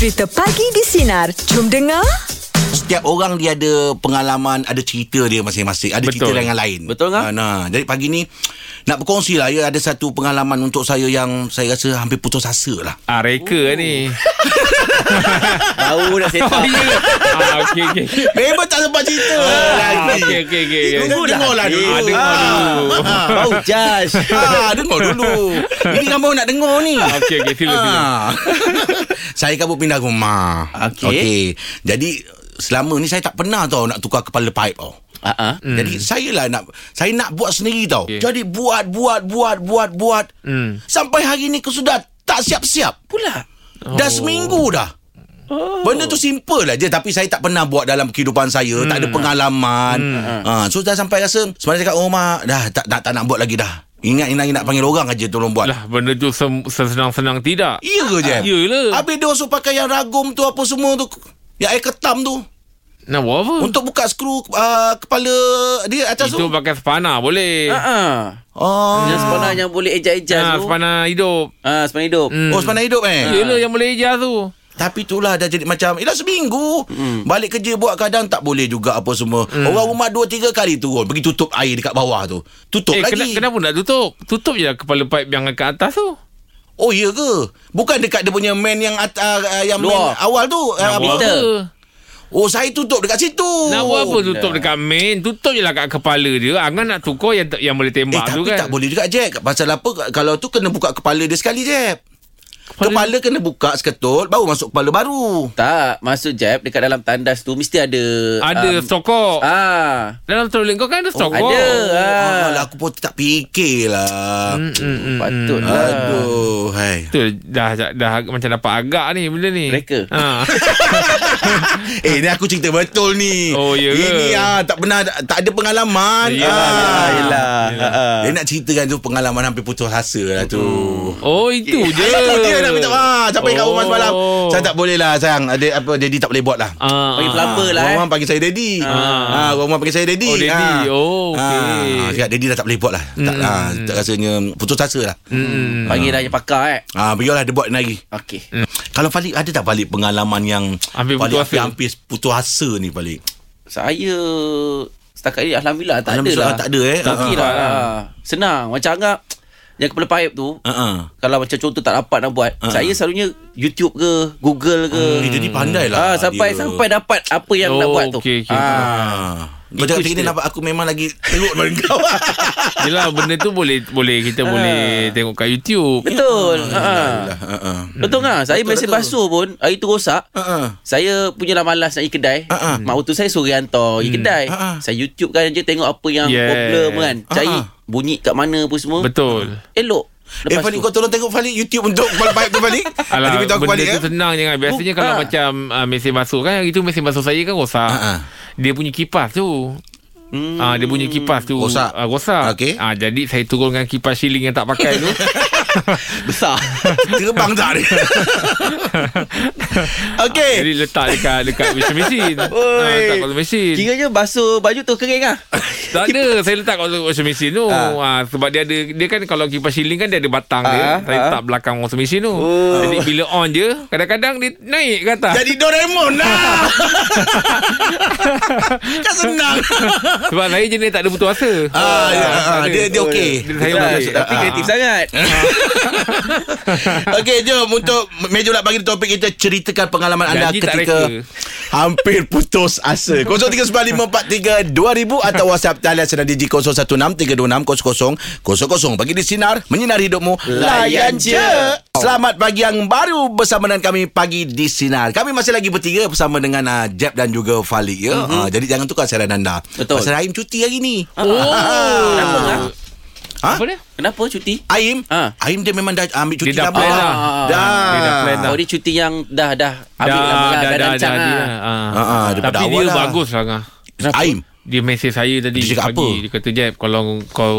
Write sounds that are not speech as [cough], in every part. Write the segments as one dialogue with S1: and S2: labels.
S1: Cerita Pagi di Sinar. Jom dengar.
S2: Setiap orang dia ada pengalaman, ada cerita dia masing-masing. Ada
S3: Betul.
S2: cerita dengan lain.
S4: Betul kan?
S2: Ah, Nah, jadi pagi ni nak berkongsi lah ya. Ada satu pengalaman untuk saya yang saya rasa hampir putus asa lah.
S3: Ah, reka ni. [laughs]
S4: Tahu dah set
S3: Oh, ya. Ah, okey, okey.
S2: Memang tak sempat cerita
S3: Ah,
S2: lagi.
S3: okey, okey, okey.
S2: Dengar, dengar lah dulu.
S3: Ah, dengar dulu.
S4: Bau jas.
S2: Ah, dengar dulu. Ini kamu nak dengar ni.
S3: Okey, okey, sila, sila.
S2: Ah. saya kabut pindah rumah.
S4: Okey.
S2: Okey. Jadi selama ni saya tak pernah tau nak tukar kepala pipe tau.
S4: Ah ah.
S2: Hmm. Jadi saya lah nak saya nak buat sendiri tau.
S3: Okey.
S2: Jadi buat buat buat buat buat.
S3: Hmm.
S2: Sampai hari ni aku sudah tak siap-siap.
S4: Pula.
S2: Dah seminggu dah. Oh. Benda tu simple lah je Tapi saya tak pernah buat dalam kehidupan saya hmm. Tak ada pengalaman hmm. ha, So dah sampai rasa Sebenarnya cakap oh mak Dah tak, tak, tak nak buat lagi dah Ingat ingat nak panggil orang aja tolong buat
S3: Lah, benda tu sesenang-senang tidak.
S2: Iya ke je
S3: Iyalah.
S2: Habis dia suruh pakai yang ragum tu Apa semua tu Yang air ketam tu
S3: Nak buat apa?
S2: Untuk buka skru uh, Kepala Dia atas
S3: Itu
S2: tu
S3: pakai spana boleh.
S4: Ah ah.
S2: Oh
S4: Yang sepanah yang boleh ejas-ejas
S3: Ah,
S4: tu.
S3: spana hidup.
S4: Ah, sepanah hidup.
S3: Hmm.
S2: Oh sepanah hidup eh
S3: Iyalah yang boleh ijas tu.
S2: Tapi itulah dah jadi macam Eh dah seminggu mm. Balik kerja buat kadang tak boleh juga Apa semua mm. Orang rumah dua tiga kali turun Pergi tutup air dekat bawah tu Tutup
S3: Eh,
S2: lagi
S3: kena, kenapa nak tutup? Tutup je lah kepala pipe yang kat atas tu.
S2: Oh iya ke Bukan dekat dia punya main yang at, uh, Yang
S4: Luar.
S2: main awal tu uh,
S3: Nak
S2: apa?
S3: buat
S4: Meter.
S3: apa?
S2: Oh saya tutup dekat situ
S3: Nak buat apa tutup dekat main? Tutup je lah kat kepala dia. Angan nak tukar yang yang boleh
S2: Eh
S3: tembak
S2: tapi
S3: tu kan.
S2: tak boleh juga Jack Pasal apa Kalau tu kena buka kepala dia sekali Jack
S3: Kepala-
S2: Kepala kena buka seketut Baru masuk kepala baru
S4: Tak, masuk jab dekat dalam tandas tu mesti ada
S3: Ada
S4: um,
S3: stokok.
S4: Ah,
S3: Dalam toilet kau kan ada stokok.
S4: ada.
S2: Ah,
S4: Ah.
S2: lah, aku pun tak fikir lah
S3: Hmm, hmm, hmm,
S4: patut
S3: hmm.
S4: lah.
S2: Aduh hai.
S3: Tu dah, dah, dah macam dapat agak ni benda ni.
S4: Reka.
S3: Ha. [laughs]
S2: Eh ni aku cerita betul ni
S3: Oh, ya ke?
S2: Ini ah, tak pernah Tak ada pengalaman
S3: Yelah,
S2: ah.
S4: Ah.
S2: Dia nak ceritakan tu Pengalaman hampir putus asa lah tu
S3: Oh itu je.
S2: Itu dia nak minta maaf Sampai kat rumah
S3: Oh.
S2: semalam Saya tak boleh lah sayang Ada apa Daddy tak boleh buat lah
S3: Ah,
S4: Panggil
S3: ah.
S4: plumber lah
S2: Orang
S4: eh.
S2: rumah panggil saya Daddy
S3: Ah.
S2: ah. Orang rumah panggil saya Daddy
S3: Oh, Daddy. Oh, okey.
S2: ah. Cakap Daddy dah tak boleh buat lah tak,
S3: Mm.
S2: ah, tak rasanya Putus asa lah
S3: Hmm.
S4: Panggil dah yang pakar eh.
S2: ah, Biarlah dia buat lagi
S4: Okey.
S2: Kalau Falik ada tak balik pengalaman yang
S3: Hampir
S2: Falik
S3: putus asa?
S2: Hampir putus asa ni Falik
S4: Saya setakat ni alhamdulillah tak ada
S2: Alhamdulillah,
S4: lah.
S2: tak ada, eh.
S4: Tak
S2: Ah,
S4: kira
S3: ah.
S4: lah. Senang macam anggap yang kepala pipe tu
S2: uh-uh.
S4: kalau macam contoh tak dapat nak buat,
S2: Ah.
S4: saya selalunya YouTube ke, Google ke.
S2: Eh, jadi pandai lah
S4: Ah, sampai
S2: dia.
S4: sampai dapat apa yang nak
S3: Oh,
S4: buat tu.
S3: okey, okey.
S4: Ah.
S2: Ah. Kau cakap tadi nampak aku memang lagi teruk daripada kau. [laughs]
S3: Yelah benda tu boleh boleh kita boleh tengok kat YouTube.
S4: Betul. Ha.
S2: Uh-uh.
S4: Betul kan? Saya
S2: Betul,
S4: mesin
S2: betul.
S4: basuh pun hari tu rosak.
S2: Uh-uh.
S4: Saya punya lah malas nak pergi kedai.
S2: Ah.
S4: Mak mentua saya suruh hantar pergi kedai.
S2: Ah, ah.
S4: Saya YouTube kan je tengok apa yang
S3: Yeah.
S4: problem kan. Cari
S2: ah.
S4: bunyi kat mana apa semua.
S3: Betul.
S4: Elok.
S2: Eh
S4: Lepas
S2: Falik
S4: tu.
S2: kau tolong tengok Falik YouTube untuk kepala baik tu Falik. [laughs]
S3: Alah,
S2: Nanti aku
S3: benda
S2: balik
S3: tu
S2: eh.
S3: senang je kan. Biasanya kalau
S4: Ah.
S3: macam uh, mesin basuh kan. Hari tu mesin basuh saya kan rosak.
S2: Ah, ah.
S3: Dia punya kipas tu.
S4: Hmm.
S3: Ah dia punya kipas tu
S2: Rosak.
S3: ah, rosak.
S2: Okey.
S3: Ah jadi saya turunkan kipas shilling yang tak pakai tu. [laughs] [laughs]
S4: besar.
S2: Terbang tak dia? [laughs] Okey.
S3: Jadi letak dekat dekat washing machine. [laughs] ah, letak kat washing machine.
S4: Kiranya basuh baju tu kering ah.
S3: Tak ada Saya letak kat washing machine tu ha. Sebab dia ada Dia kan kalau kipas shilling kan Dia ada batang dia
S4: Ah,
S3: Saya
S4: ah.
S3: letak belakang washing machine tu
S4: Oh.
S3: Jadi bila on je Kadang-kadang dia naik ke atas
S2: Jadi Doraemon lah. kan senang.
S3: Sebab saya jenis tak ada putus asa
S2: Ah, ya,
S3: tak
S2: ah,
S3: ada.
S2: dia dia okey.
S3: Dia saya
S4: Betul,
S3: boleh.
S4: Tapi kreatif sangat. [laughs]
S2: Okey, jom untuk meja pagi ni topik kita ceritakan pengalaman anda ketika hampir putus asa. [laughs] 0395432000 atau WhatsApp talian senang digi 0163260000. Pagi di sinar menyinari hidupmu. Layan je. Selamat pagi yang baru bersama dengan kami pagi di sinar. Kami masih lagi bertiga bersama dengan uh, Jeb dan juga Falik ya. Uh, jadi jangan tukar siaran anda.
S4: Betul.
S2: Pasal Aim cuti hari ni.
S3: Oh
S4: Kenapa?
S2: Ha?
S3: Apa dia?
S4: Kenapa cuti?
S2: Aim,
S4: Ha.
S2: Aim dia memang dah ambil cuti
S3: Dia dah
S2: dah buat.
S3: dah.
S2: Dah.
S3: Dia dah plan dah.
S4: Oh, dia cuti yang dah dah habis
S3: Dah,
S4: lah,
S3: dah, dah, dah, dah,
S4: lah.
S3: ah.
S2: Ah, ah, daripada
S3: Tapi
S2: awal
S3: dia
S2: lah.
S3: bagus lah Ngah.
S2: Aim.
S3: Dia mesej saya tadi
S2: Dia cakap
S3: pagi.
S2: apa?
S3: Dia kata Jeb Kalau kau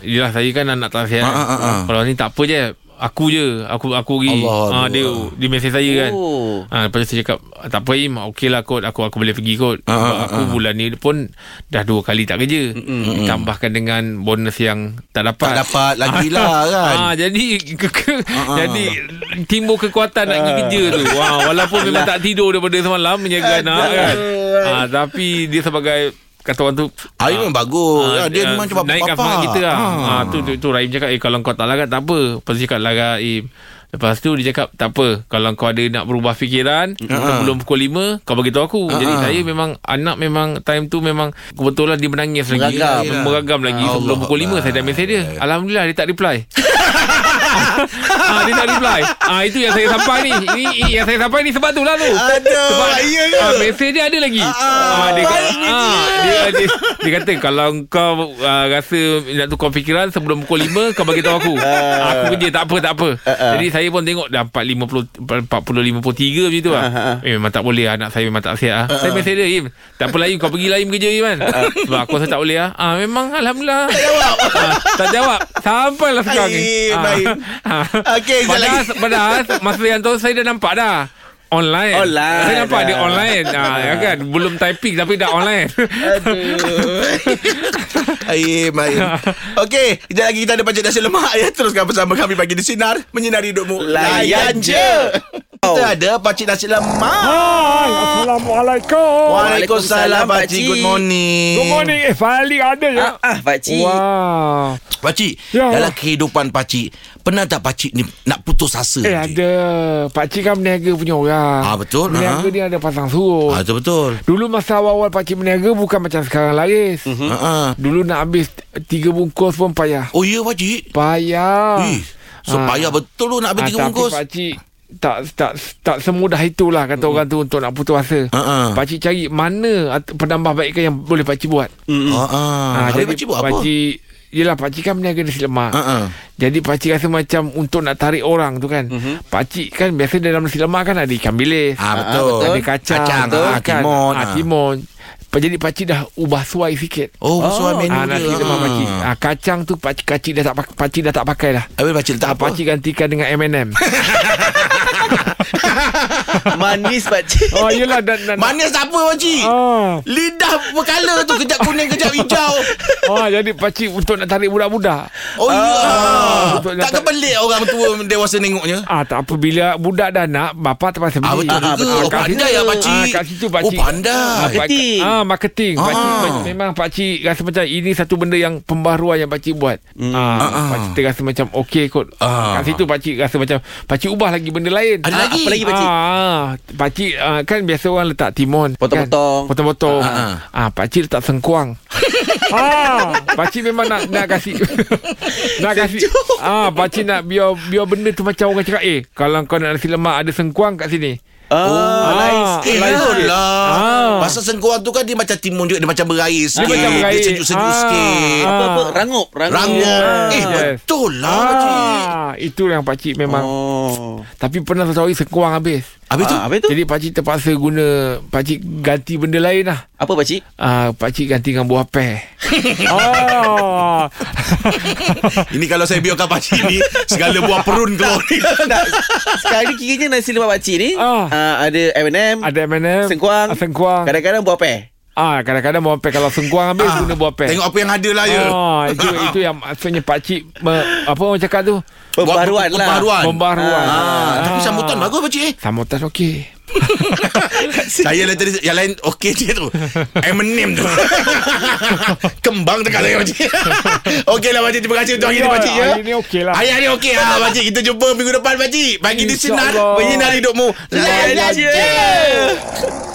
S3: Yelah saya kan anak tak sihat
S2: Ah, ah, ah, ah.
S3: Kalau ni tak apa Jeb Aku je Aku aku pergi.
S2: Allah,
S3: ah, Dia Dia mesej saya kan.
S4: Oh.
S3: Ah, lepas tu saya cakap Tak apa Im Okey lah kot Aku aku boleh pergi kot.
S2: Ah,
S3: Sebab
S2: ah,
S3: Aku
S2: ah.
S3: bulan ni pun Dah dua kali tak kerja. Ditambahkan dengan Bonus yang Tak dapat.
S2: Tak dapat lagi lah [laughs] kan.
S3: ah, Jadi ke, ke,
S2: ah.
S3: Jadi Timbul kekuatan Nak pergi kerja tu. Wah, Walaupun memang tak tidur Daripada semalam Menjaga anak kan. Ah, Tapi dia sebagai Kata orang tu
S2: Air memang bagus.
S3: Ah,
S2: Ah, dia memang cuba
S3: Naikkan semangat kita lah
S2: Ah.
S3: ah. tu, tu, tu Rahim cakap Eh kalau kau tak larat tak apa Lepas tu cakap larat Im Lepas tu dia cakap Tak apa Kalau kau ada nak berubah fikiran Sebelum pukul 5 Kau beritahu aku Jadi
S2: Ah.
S3: saya memang Anak memang Time tu memang Kebetulan dia menangis lagi
S4: Meragam.
S3: Meragam lagi
S2: Allah
S3: Sebelum pukul 5
S2: Allah.
S3: Saya dah mesej dia Alhamdulillah dia tak reply [laughs] ah, Dia tak reply. Ah, Itu yang saya sampai ni. Ini ini yang saya sampai ni Sebab tu lah tu.
S2: Aduh,
S3: Sebab
S2: iya ke?
S3: ah, Mesej dia ada lagi. Ah, dia, ah, dia, dia, dia kata Kalau kau uh, rasa Nak tukar fikiran Sebelum pukul 5 Kau bagi tahu aku. Aku kerja tak apa tak apa. Jadi saya pun tengok Dah 4.50 40.53 macam tu lah. Eh, Memang tak boleh Anak saya memang tak sihat ah. Saya mesej dia Im Tak apa Im Kau pergi lah Im kerja Im kan? Sebab aku rasa tak boleh lah. Ah, Memang Alhamdulillah. Tak jawab. Ah, Tak jawab. Sampailah sekarang ni.
S2: Baik, baik. Okey, sekejap
S3: Padahal, padahal Masa yang tu Saya dah nampak dah Online
S4: Online.
S3: Saya nampak dia online [laughs] ah, ya kan Belum typing Tapi dah online [laughs]
S2: Aim, aim. Okey, kejap lagi kita ada bajet nasi lemak ya. Teruskan bersama kami pagi di Sinar. Menyinari hidupmu.
S4: Layan je.
S2: Kita ada pakcik nasi lemak.
S3: Hai Assalamualaikum
S2: Waalaikumsalam, pakcik.
S4: pakcik.
S2: Good morning.
S3: Good morning Eh Fali ada ya
S4: Ah, ah pakcik.
S3: Wah
S2: Pakcik,
S3: Ya.
S2: dalam kehidupan pakcik, pernah tak pakcik ni nak putus asa?
S3: Eh
S2: pakcik?
S3: ada Pakcik kan berniaga punya orang
S2: Ah, betul.
S3: Berniaga
S2: Ah.
S3: dia ada pasang surut
S2: Ah, betul betul.
S3: Dulu masa awal-awal pakcik berniaga Bukan macam sekarang laris
S2: Uh-huh. Uh-huh.
S3: Dulu nak habis Tiga bungkus pun payah
S2: Oh ya pakcik.
S3: Payah
S2: Ih, so
S3: Ah.
S2: payah betul lu nak habis
S3: Ah,
S2: tiga
S3: tapi
S2: bungkus.
S3: pakcik tak tak tak semudah itulah kata orang tu untuk nak putus asa.
S2: Ha-ha.
S3: Pakcik cari mana at- penambahbaikan yang boleh pakcik buat.
S2: Ah, ah.
S3: Ah,
S2: Habis pakcik buat apa?
S3: Pakcik Yelah pakcik kan berniaga nasi lemak
S2: Ah, ah.
S3: Jadi pakcik rasa macam Untuk nak tarik orang tu kan Pakcik kan Biasa dalam nasi lemak kan Ada ikan bilis
S2: Ah,
S4: Ah,
S2: betul.
S3: Ada kacang
S2: Kacang,
S3: betul
S2: ah, timun,
S3: ah,
S2: ah.
S3: Timun Pa- Jadi pakcik dah ubah suai sikit
S2: Oh, sesuai menu
S3: Ah,
S2: dia.
S3: nasi lemak pakcik ah, Kacang tu pakcik, pakcik dah tak pak- pakcik dah tak pakai dah
S2: Habis pakcik letak
S3: Ah,
S2: apa?
S3: pakcik gantikan dengan M&M [laughs]
S4: Manis pakcik.
S3: Oh yelah dan, dan
S2: Manis apa pakcik?
S3: Ah.
S2: Lidah berkala tu kejap kuning kejap hijau.
S3: Oh [laughs] jadi pakcik untuk nak tarik budak-budak.
S2: Oh ya.
S3: Betul,
S2: Tak kebelik orang tua dewasa nengoknya.
S3: Ah tak apa bila budak dah nak bapa terpaksa
S2: Ah,
S3: beli.
S2: betul juga. Oh, pandai ya, pakcik.
S3: Ah, kat situ pakcik.
S2: Oh, pandai.
S3: Ah, pak-
S4: Marketing.
S3: Ah marketing. Pakcik
S2: Ah.
S3: memang pakcik rasa macam ini satu benda yang pembaharuan yang pakcik buat. Ah,
S2: Ah, ah.
S3: pakcik terasa macam okey kot.
S2: Ah.
S3: Kat situ pakcik rasa macam pakcik ubah lagi benda lain.
S2: Ada
S4: Ah,
S2: lagi?
S4: apa lagi, pakcik?
S3: Ah, pakcik ah, kan biasa orang letak timun.
S4: Potong-potong.
S3: Kan? Potong-potong.
S2: Ah,
S3: Ah, pakcik letak sengkuang. [laughs] ah, pakcik memang nak nak kasih [laughs] nak kasih. Ah, pakcik nak biar biar benda tu macam orang cakap, eh, kalau kau nak nasi lemak ada sengkuang kat sini.
S4: Ah, lain
S3: Ah,
S4: sikit.
S3: lain
S2: Betul
S3: sikit.
S2: lah
S3: Ah.
S2: Pasal sengkuang tu kan Dia macam timun juga Dia macam berair sikit
S3: macam berair.
S2: Dia sejuk-sejuk
S3: Ah.
S2: sikit
S3: Ah.
S4: Apa-apa rangup, rangup.
S2: Rangup Eh
S3: Yes.
S2: betul lah pakcik
S3: Ah, itu yang pakcik memang.
S4: Oh.
S3: Tapi pernah satu hari sengkuang habis.
S2: Habis tu
S4: Ah, habis tu?
S3: Jadi pakcik terpaksa guna pakcik ganti benda lain lah.
S4: Apa pakcik?
S3: Ah, pakcik ganti dengan buah peh. [laughs] oh.
S2: Ini kalau saya biarkan pakcik ni Segala buah perun keluar ni
S4: sekarang ni kiranya nasi lemak pakcik ni
S3: Ah.
S4: ah, ada M&M,
S3: Ada M&M,
S4: Sengkuang.
S3: sengkuang.
S4: kadang-kadang buah peh.
S3: Ah, kadang-kadang buah peh kalau sengkuang habis guna buah peh.
S2: Tengok apa yang ada lah ya
S3: Ah, itu [laughs] itu yang maksudnya pakcik me, apa orang cakap tu?
S4: Pembaharuan lah.
S2: Pembaharuan.
S3: Pembaharuan.
S2: ah, Tapi sambutan bagus pakcik eh
S3: Sambutan okey. [laughs]
S2: Saya lah tadi Yang lain okey je tu. M&M tu. [laughs] Kembang dekat saya pakcik Okey lah pakcik Terima kasih untuk hari ni
S3: Ya,
S2: pakcik ya.
S3: Hari ni okey lah.
S2: Hari ni okey. Ah, pakcik Kita jumpa minggu depan pakcik Pagi di sinar. Menyinar hidupmu. Layan je
S3: Oh.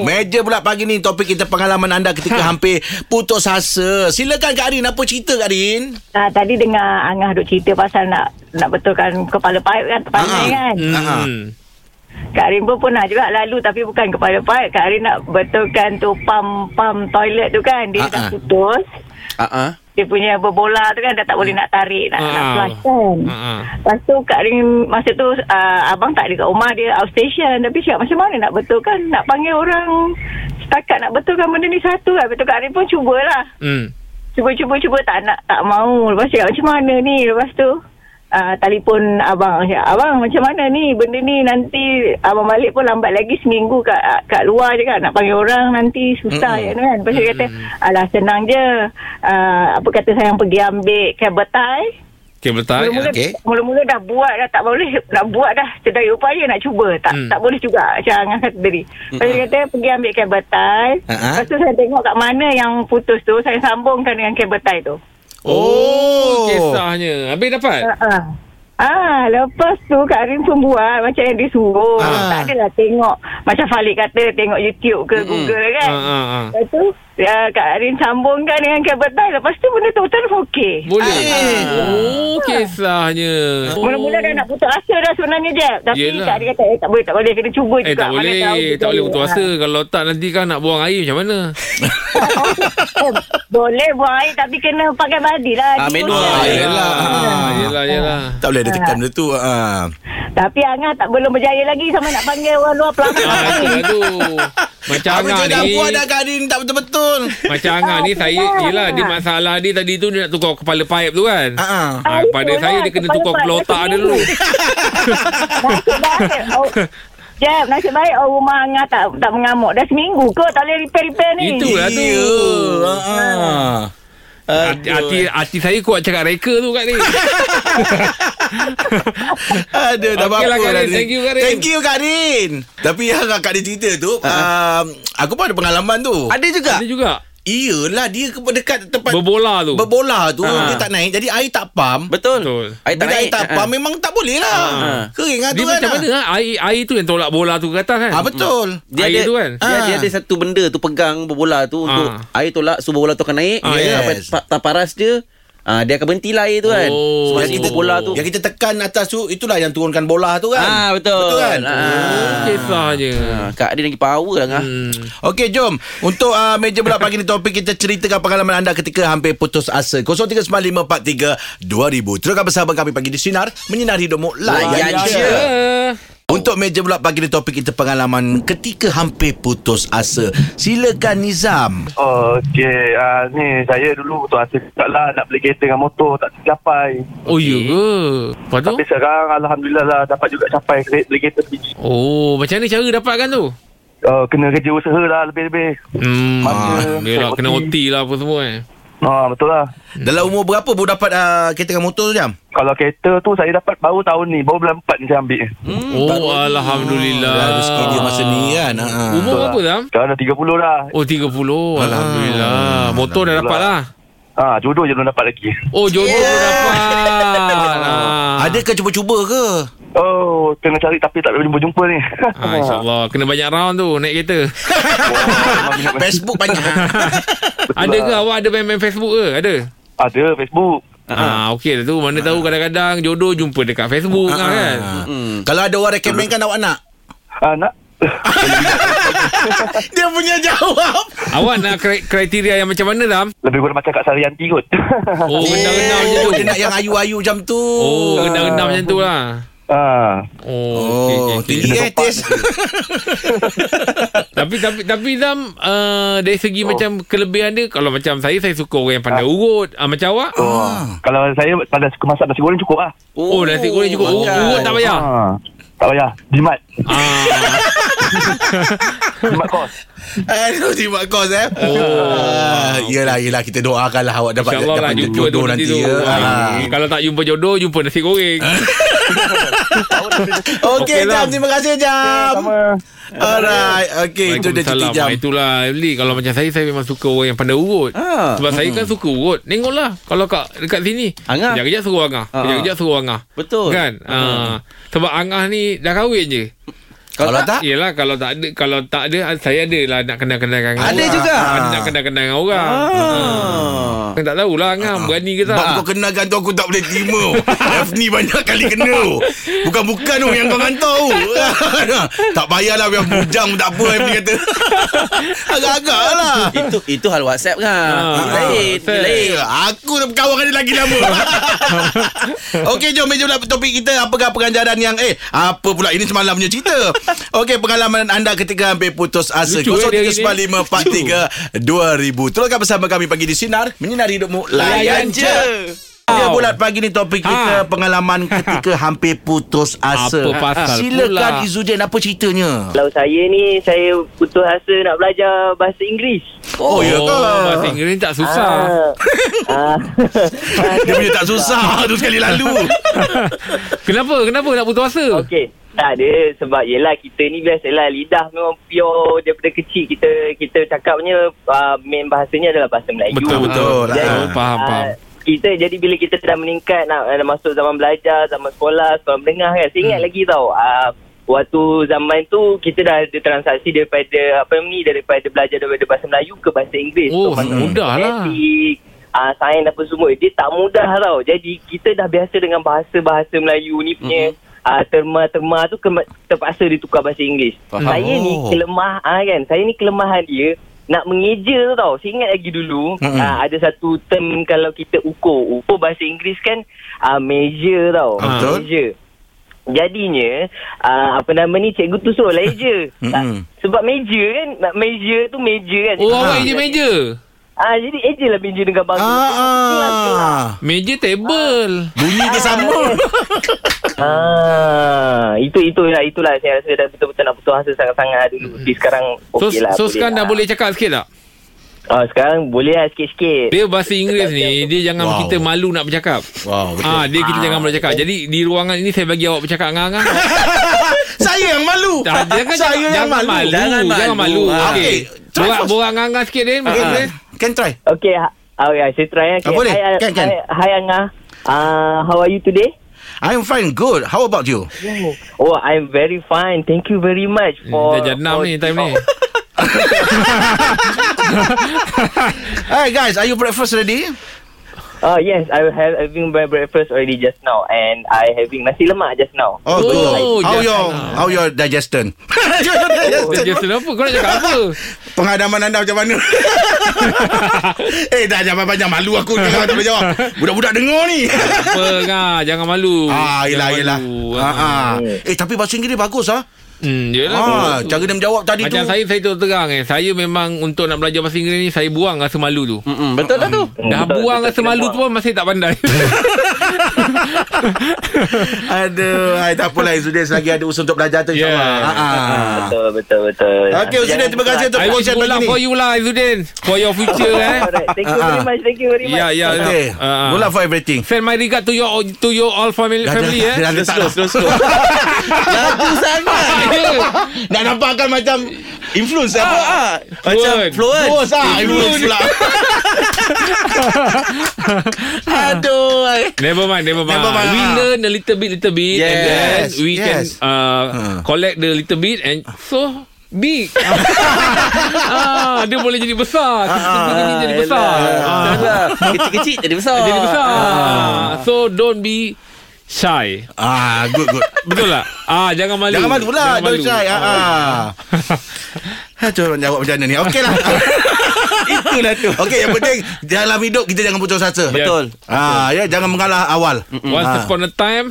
S2: Meja pula pagi ni Topik kita pengalaman anda Ketika
S3: Ha.
S2: hampir putus asa Silakan Kak Rin Apa cerita Kak Rin
S5: Ah, tadi dengar Angah duk cerita pasal nak nak betulkan kepala paip kan terpandai
S2: Ah,
S5: kan.
S3: Hmm.
S5: Kak Rin pun pernah juga lalu tapi bukan kepala paip. Kak Rin nak betulkan tu pam pam toilet tu kan dia
S2: Ah,
S5: dah
S2: ah.
S5: putus.
S4: Ah ah.
S5: Dia punya berbola tu kan dah tak boleh nak tarik nak, nak
S3: Ah.
S5: flush kan.
S3: Ah, ah.
S5: Lepas tu Kak Rin masa tu uh, abang tak ada kat rumah dia outstation tapi cakap macam mana nak betulkan nak panggil orang setakat nak betulkan benda ni satu kan. Betul Kak Rin pun cubalah.
S3: Hmm.
S5: Cuba-cuba-cuba tak nak tak mau. Lepas cakap macam mana ni lepas tu. Uh, telefon abang abang macam mana ni benda ni nanti abang balik pun lambat lagi seminggu kat kat luar je kan nak panggil orang nanti susah mm-hmm. ya kan lepas tu kata alah senang je uh, apa kata sayang pergi ambil kabel tie
S3: Kabel tie.
S5: Mula-mula,
S2: okey.
S5: mula-mula dah buat dah tak boleh nak buat dah sedaya upaya nak cuba tak
S3: Hmm.
S5: tak boleh juga macam Angah kata tadi. Lepas dia kata pergi ambil kabel tie.
S2: Ha-ha.
S5: Lepas tu saya tengok kat mana yang putus tu saya sambungkan dengan kabel tie tu.
S3: Oh, kisahnya. Habis dapat?
S5: Uh-uh. Ah, lepas tu Kak Rin pun buat macam yang dia suruh.
S2: Ah.
S5: Tak adalah tengok macam Falik kata tengok YouTube ke Google kan.
S3: Ha, ha, ha.
S5: Lepas tu ya, Kak Rin sambungkan dengan kabel tie. Lepas tu benda tu betul okey.
S3: Boleh.
S2: Eh.
S3: Oh, kisahnya. Oh.
S5: Mula-mula dah nak putus asa dah sebenarnya je. Tapi
S3: Yelah.
S5: Kak Rin kata eh, tak boleh, tak boleh. Kena cuba
S3: Eh
S5: juga.
S3: tak
S5: Mana
S3: boleh Tak boleh putus asa Kalau tak nanti kan nak buang air macam mana [laughs]
S5: Eh, boleh buang air tapi kena pakai badi lah.
S4: Ah,
S5: Di
S4: manual.
S2: Ah, yelah.
S3: ah, Yelah yelah
S2: Tak boleh ada tekan benda tu. Ha.
S5: Tapi Angah tak belum berjaya lagi sampai nak panggil orang luar pelakon.
S3: Itulah tu Macam
S2: Apa
S3: Angah
S2: dah
S3: ni
S2: buat dah Kak Rin tak betul-betul.
S3: Macam Angah ni Saya Yelah dia masalah dia tadi tu Dia nak tukar kepala pipe tu kan
S2: Ha.
S3: Ah,
S5: Ah,
S3: pada saya dia kena tukar
S5: pipe
S3: kepala
S5: dah
S3: otak dia dulu. [laughs]
S5: Nasib baik. Jeb, nasib baik oh, rumah Angah tak tak mengamuk. Dah seminggu ke tak boleh repair-repair ni.
S3: Itulah tu.
S2: Ha.
S3: Hati, hati, hati saya kuat cakap reka tu kat ni.
S2: Ada dah
S3: lah, Kak
S2: dah
S3: Rin.
S2: ni.
S3: Thank you, Kak Rin.
S2: Thank you Kak Rin. Tapi yang Kak Rin cerita tu, um, aku pun ada pengalaman tu.
S4: Ada juga.
S3: Ada juga.
S2: Iyalah dia ke dekat tempat
S3: Berbola tu.
S2: berbola tu
S3: Ha.
S2: dia tak naik jadi air tak pam.
S4: Betul.
S3: Betul.
S4: Air tak
S2: Bila air
S4: naik.
S2: tak
S4: Ah,
S2: pam
S4: ah.
S2: memang tak boleh lah.
S4: Ha.
S2: Kering lah tu
S3: Dia
S2: kan.
S3: macam mana ha? air, air tu yang tolak bola tu ke atas kan?
S2: Ah betul.
S4: Dia
S3: Air
S4: ada
S3: tu kan?
S4: Dia,
S2: Ah.
S4: dia ada satu benda tu pegang bola tu untuk
S3: Ah.
S4: air tolak so bola tu akan naik.
S3: Ah,
S2: yes.
S4: Tak paras dia. Ah dia akan berhenti lah air tu kan.
S3: Oh.
S4: Sebab
S2: Yang
S4: kita
S2: kita
S4: bola tu.
S2: Yang kita tekan atas tu itulah yang turunkan bola tu kan.
S4: Ah betul.
S2: Betul kan?
S4: Ah.
S3: Oh, kisahnya.
S4: Ah, Kak Adi lagi power lah.
S3: Hmm.
S2: Okey jom Untuk uh, meja pula pagi ni topik Kita ceritakan pengalaman anda Ketika hampir putus asa 0395432000 Teruskan bersama kami pagi di Sinar Menyinari hidupmu Layan je
S4: je.
S2: Untuk meja pula pagi ni topik kita Pengalaman ketika hampir putus asa Silakan Nizam
S6: Oh, okey. Uh, ni saya dulu tu asa juga lah nak beli kereta dengan motor tak tercapai.
S3: Oh, ya ke? Lepas tu?
S6: Tapi sekarang Alhamdulillah lah dapat juga capai kre- beli kereta.
S3: Oh, macam mana cara dapatkan tu?
S6: Uh, kena kerja usaha lah lebih-lebih.
S3: Hmm,
S6: saya
S3: kena.
S6: OT
S3: lah apa semua eh.
S6: Ha, betul lah.
S2: Dalam umur berapa baru dapat uh, kereta dengan motor tu jam?
S6: Kalau kereta tu saya dapat baru tahun ni. Baru bulan 4 ni saya ambil.
S4: Hmm,
S3: Oh,
S4: baru-
S3: Alhamdulillah.
S2: Dah rezeki dia masa ni kan ha.
S3: Umur
S6: Betul
S3: berapa
S6: lah.
S3: Zam?
S6: Sekarang dah 30 dah.
S3: Oh, 30. Alhamdulillah. Motor dah dapat lah.
S6: Ha, jodoh je belum dapat lagi.
S3: Oh, jodoh yeah. dapat. [laughs] Ah.
S2: Ada ke cuba-cuba ke?
S6: Oh, kena cari tapi tak boleh jumpa-jumpa ni.
S3: Ah, InsyaAllah Kena banyak round tu Naik kereta [laughs]
S2: Facebook banyak [laughs]
S3: Ada ke awak ada main-main Facebook ke Ada
S6: Ada Facebook.
S3: Ah, okey lah tu Mana tahu kadang-kadang Jodoh jumpa dekat Facebook
S2: Ah,
S3: kan
S2: ah.
S4: Hmm.
S2: Kalau ada orang recommend kan awak nak?
S6: Ah, nak? [laughs]
S2: Dia punya jawab
S3: Awak nak kri- kriteria yang macam mana Zam?
S6: Lebih kurang macam Kak Sarianti kot.
S3: Oh [laughs] rendam-rendam macam
S2: Oh,
S3: tu
S2: Dia nak yang ayu-ayu macam tu
S3: Oh rendam-rendam macam tu lah
S6: Ah.
S3: Oh,
S2: Oh,
S3: okey, okey, okey.
S2: tinggi eh. [laughs]
S3: Tapi tapi tapi Zam uh, dari segi oh. macam kelebihan dia kalau macam saya saya suka orang yang pandai urut. Uh, macam awak?
S6: Oh. Kalau saya pada suka masak nasi goreng cukup lah.
S3: Oh, nasi goreng cukup. Oh, urut tak payah.
S6: Ah. Tak payah. Jimat.
S3: Ah.
S6: Jimat kos. [laughs]
S2: Aduh, terima kos eh.
S3: Oh.
S2: Ah, yelah, yelah. Kita doakanlah awak dapat,
S3: InsyaAllah lah
S2: dapat
S3: jumpa
S2: jodoh
S3: tu
S2: nanti.
S3: tu.
S2: ya.
S3: Ah. Kalau tak jumpa jodoh, jumpa nasi goreng. [laughs]
S2: Okey,
S3: Okey,
S2: Jam.
S3: Jam.
S2: Terima kasih, Jam.
S6: Sama.
S2: Alright. Okey, itu dia
S3: Waalaikumsalam.
S2: Jam.
S3: Ah, Itulah Li Kalau macam saya Saya memang suka orang yang pandai urut
S4: Ah.
S3: Sebab saya kan suka urut Tengoklah Kalau kat dekat sini
S4: Angah.
S3: Kejap-kejap suruh Angah
S4: Ah,
S3: Kejap-kejap suruh Angah
S4: Betul.
S3: Kan Ah. Sebab Angah ni Dah kahwin je
S2: Kalau tak,
S3: Yelah kalau tak ada Kalau tak ada Saya ada lah Nak kenal-kenalkan dengan
S4: Ada
S3: orang.
S4: juga?
S3: Ada nak kenal-kenal dengan orang
S4: Ah.
S3: Kan tak tahulah Angah Berani ke tak
S2: Bab kau kenalkan tu aku tak boleh terima. Ni banyak kali kena. Bukan-bukan tu yang kau hantar tu. tak payahlah biar bujang tak apa ni kata. Agak-agak lah.
S4: Itu itu hal WhatsApp kan.
S3: Ah.
S4: Lain,
S3: WhatsApp.
S4: lain.
S2: Eh, Aku nak kawan dia lagi lama Okey jom Meja topik kita Apakah pengajaran yang Eh apa pula Ini semalam punya cerita [laughs] Okey pengalaman anda Ketika hampir putus asa
S3: Lucu, eh, dia
S2: 0395432000 Teruskan bersama kami Pagi di Sinar Menyinari hidupmu Layan
S3: Layan
S2: je
S3: je
S2: Dia bulat pagi ni topik kita
S3: Ha.
S2: pengalaman [laughs] ketika hampir putus asa.
S3: Apa pasal
S2: Silakan
S3: pula?
S2: Izzuddin apa ceritanya?
S7: Kalau saya ni Saya putus asa nak belajar bahasa Inggeris
S2: Oh, ya ke?
S3: Bahasa Inggeris tak susah. [laughs]
S7: ah.
S2: Dia punya tak susah tu sekali lalu.
S3: Kenapa? Kenapa nak putus asa?
S7: Okey tak ada sebab yelah kita ni biasalah lidah memang pure daripada kecil kita kita cakapnya uh, main bahasanya adalah bahasa Melayu.
S3: Betul,
S2: betul.
S7: Jadi,
S2: Ah,
S3: faham,
S7: ah,
S3: faham.
S7: Kita jadi bila kita dah meningkat nak, nak masuk zaman belajar, zaman sekolah, sekolah menengah kan. Saya ingat
S3: Hmm.
S7: lagi tau. Uh, waktu zaman tu kita dah ada transaksi daripada apa ni daripada belajar daripada bahasa Melayu ke bahasa Inggeris.
S3: Oh,
S7: masuk
S3: mudah lah.
S7: Ah, sains apa semua Dia tak mudah tau Jadi kita dah biasa dengan bahasa-bahasa Melayu ni punya ah, terma-terma tu terpaksa ditukar bahasa Inggeris.
S4: Faham.
S7: Saya ni
S2: Oh.
S7: kelemah ah, kan. Saya ni kelemahan dia nak mengeja tu tau. Saya ingat lagi dulu
S2: Mm-mm.
S7: ah, ada satu term kalau kita ukur. Ukur bahasa Inggeris kan ah, measure tau.
S2: Betul.
S7: Measure. Jadinya ah, apa nama ni cikgu tu suruh lah. [laughs]
S2: Mm-mm.
S7: Ah, sebab meja kan nak measure tu meja kan.
S3: Oh, awak je meja.
S7: Ah jadi eja lah meja dengan bangsa.
S2: Ah, ah.
S3: Meja table.
S2: Bunyi dia sama. [laughs]
S7: Ah, itu itulah itulah saya rasa dah betul-betul nak putus asa sangat-sangat dulu. Di sekarang
S3: So,
S7: okey lah.
S3: so sekarang dah
S7: lah.
S3: boleh cakap sikit tak?
S7: Ah, sekarang boleh lah sikit-sikit.
S3: Dia bahasa Inggeris ni Dia jangan
S2: Wow.
S3: kita malu nak bercakap
S2: Wow, betul.
S3: Ah, dia kita jangan malu cakap. Jadi di ruangan ini saya bagi awak bercakap dengan Angah. [laughs]
S2: Saya yang malu.
S3: Dah, jangan
S2: Saya
S3: jangan,
S2: yang
S3: jangan
S2: malu.
S3: malu.
S4: Jangan
S3: Jangan malu.
S4: malu. Ah.
S3: Okey. Borak dengan Angah sikit din.
S2: Okay,
S3: Okay.
S2: Can try.
S7: Okey, ha, oh, ya, saya try. Okay.
S2: Ah, boleh.
S7: Hi,
S2: Can, can.
S7: Hi, hi Angah. Uh, how are you today?
S2: I'm fine, good. How about you?
S7: Oh, I'm very fine. Thank you very much for...
S3: Dah jenam ni time ni. [laughs]
S2: Hey guys, are you breakfast ready?
S7: Oh, yes. I have having my breakfast already just now. And I having nasi lemak just now.
S2: Oh,
S3: Oh,
S2: good. How your how your digestion? [laughs] Your digestion.
S3: Kenapa? Kau nak cakap apa? [laughs]
S2: Pengadaman anda macam mana? [laughs] eh dah jangan banyak malu aku ni kalau tak boleh jawab. Budak-budak dengar ni.
S3: Apa? Jangan malu.
S2: ah, yelah
S3: Jangan
S2: yelah.
S3: malu.
S2: Ah, ah. Eh tapi bahasa Inggeris bagus ah.
S3: Hmm, yelah.
S2: Ah, cara dia menjawab tadi
S3: Macam
S2: tu.
S3: saya saya terus terang eh. Saya memang untuk nak belajar bahasa Inggeris ni saya buang rasa malu tu.
S4: Mm-mm, betul lah tu.
S3: Dah
S7: Betul,
S3: buang
S7: betul,
S3: rasa malu tu pun masih tak pandai. [laughs]
S2: Aduh, ai tak apalah Izzuddin selagi ada usaha untuk belajar tu
S3: Yeah.
S2: insya-Allah. Ah, ah.
S7: Betul, betul, betul.
S2: Okey, Izzuddin terima kasih untuk perkongsian pagi ni.
S3: for you lah Izzuddin. For your future [laughs] eh.
S7: Alright, thank you very much. Thank you very much.
S3: Ya, ya.
S2: Okey. Good luck for everything.
S3: Send my regard to your to your all family
S2: Dah,
S3: family
S2: dah,
S3: eh.
S2: dah, dah,
S4: Slow, slow, slow. [laughs] Laju sangat. [laughs]
S2: Nak nampakkan macam influence apa?
S4: Ah, macam
S3: Fluent.
S4: fluent.
S2: Influence ah, influence pula. [laughs] Aduh.
S3: Never mind, never mind.
S2: Never mind.
S3: We learn a little bit, little bit, and then
S2: Yes,
S3: we
S2: yes.
S3: can uh,
S2: Hmm.
S3: collect the little bit, and so big. [laughs] ah, dia boleh jadi besar. Kecil-kecil ni jadi besar.
S4: Ah,
S3: Ah,
S4: Kecil-kecil jadi besar.
S3: jadi besar.
S2: Ah.
S3: So don't be shy.
S2: Ah, good good.
S3: Betul tak? Ah, jangan malu.
S2: Jangan malu pula,
S3: Jangan
S2: don't shy. Ah. ah. Aduh, nak jawab macam mana ni? Okey lah. Itulah tu. Okey, yang penting dalam hidup kita jangan putus asa.
S4: Betul.
S2: Ah, ya, jangan mengalah awal.
S3: Once
S2: Ah.
S3: upon a time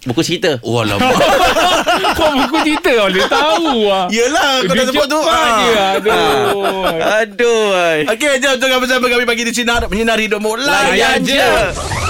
S4: Buku cerita.
S2: Oh, lama.
S3: Kau buku cerita kau Dia tahu lah
S2: Yelah, kau dah sebut tu.
S3: Je
S2: Ah.
S3: Aduh
S4: Aduh.
S2: Okey, jom tengah bersama kami pagi di Sinar. Menyinari hidupmu. Layan
S3: Layan
S2: je.
S3: je.